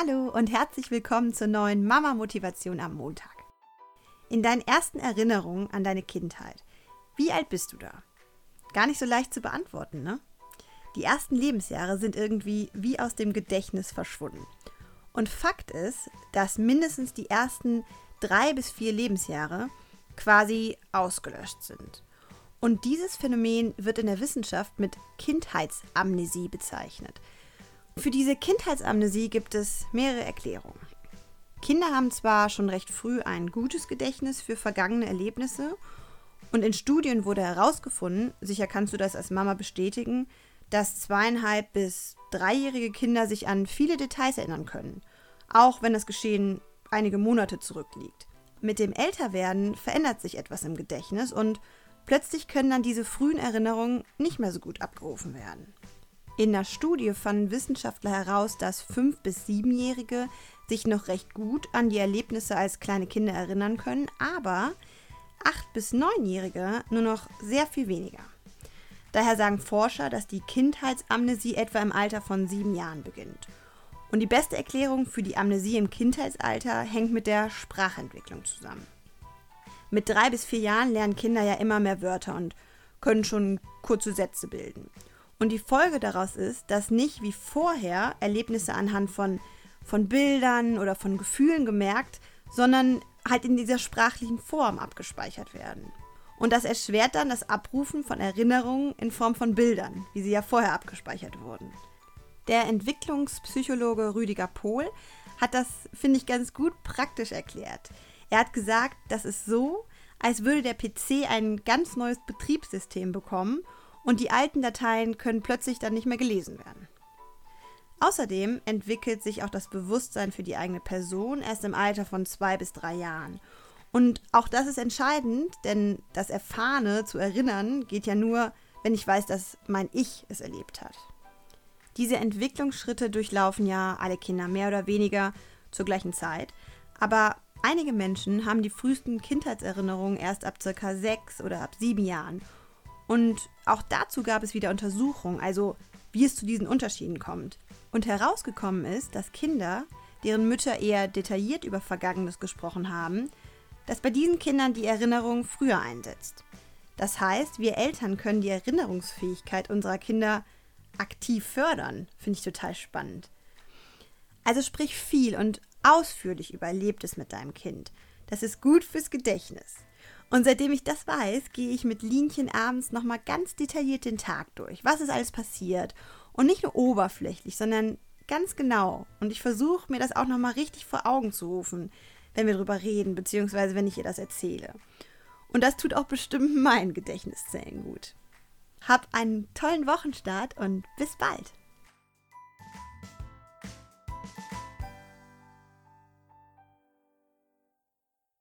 Hallo und herzlich willkommen zur neuen Mama Motivation am Montag. In deinen ersten Erinnerungen an deine Kindheit. Wie alt bist du da? Gar nicht so leicht zu beantworten, ne? Die ersten Lebensjahre sind irgendwie wie aus dem Gedächtnis verschwunden. Und Fakt ist, dass mindestens die ersten drei bis vier Lebensjahre quasi ausgelöscht sind. Und dieses Phänomen wird in der Wissenschaft mit Kindheitsamnesie bezeichnet. Für diese Kindheitsamnesie gibt es mehrere Erklärungen. Kinder haben zwar schon recht früh ein gutes Gedächtnis für vergangene Erlebnisse und in Studien wurde herausgefunden, sicher kannst du das als Mama bestätigen, dass zweieinhalb bis dreijährige Kinder sich an viele Details erinnern können, auch wenn das Geschehen einige Monate zurückliegt. Mit dem Älterwerden verändert sich etwas im Gedächtnis und plötzlich können dann diese frühen Erinnerungen nicht mehr so gut abgerufen werden. In der Studie fanden Wissenschaftler heraus, dass 5- bis 7-Jährige sich noch recht gut an die Erlebnisse als kleine Kinder erinnern können, aber 8- bis 9-Jährige nur noch sehr viel weniger. Daher sagen Forscher, dass die Kindheitsamnesie etwa im Alter von sieben Jahren beginnt. Und die beste Erklärung für die Amnesie im Kindheitsalter hängt mit der Sprachentwicklung zusammen. Mit drei bis vier Jahren lernen Kinder ja immer mehr Wörter und können schon kurze Sätze bilden. Und die Folge daraus ist, dass nicht wie vorher Erlebnisse anhand von, von Bildern oder von Gefühlen gemerkt, sondern halt in dieser sprachlichen Form abgespeichert werden. Und das erschwert dann das Abrufen von Erinnerungen in Form von Bildern, wie sie ja vorher abgespeichert wurden. Der Entwicklungspsychologe Rüdiger Pohl hat das, finde ich, ganz gut praktisch erklärt. Er hat gesagt, das ist so, als würde der PC ein ganz neues Betriebssystem bekommen und die alten Dateien können plötzlich dann nicht mehr gelesen werden. Außerdem entwickelt sich auch das Bewusstsein für die eigene Person erst im Alter von zwei bis drei Jahren. Und auch das ist entscheidend, denn das Erfahrene zu erinnern geht ja nur, wenn ich weiß, dass mein Ich es erlebt hat. Diese Entwicklungsschritte durchlaufen ja alle Kinder mehr oder weniger zur gleichen Zeit, aber einige Menschen haben die frühesten Kindheitserinnerungen erst ab circa sechs oder ab sieben Jahren und auch dazu gab es wieder Untersuchungen, also wie es zu diesen Unterschieden kommt. Und herausgekommen ist, dass Kinder, deren Mütter eher detailliert über Vergangenes gesprochen haben, dass bei diesen Kindern die Erinnerung früher einsetzt. Das heißt, wir Eltern können die Erinnerungsfähigkeit unserer Kinder aktiv fördern. Finde ich total spannend. Also sprich viel und ausführlich über Erlebtes mit deinem Kind. Das ist gut fürs Gedächtnis. Und seitdem ich das weiß, gehe ich mit Linchen abends nochmal ganz detailliert den Tag durch. Was ist alles passiert? Und nicht nur oberflächlich, sondern ganz genau. Und ich versuche mir das auch nochmal richtig vor Augen zu rufen, wenn wir drüber reden, beziehungsweise wenn ich ihr das erzähle. Und das tut auch bestimmt mein Gedächtniszellen gut. Hab einen tollen Wochenstart und bis bald.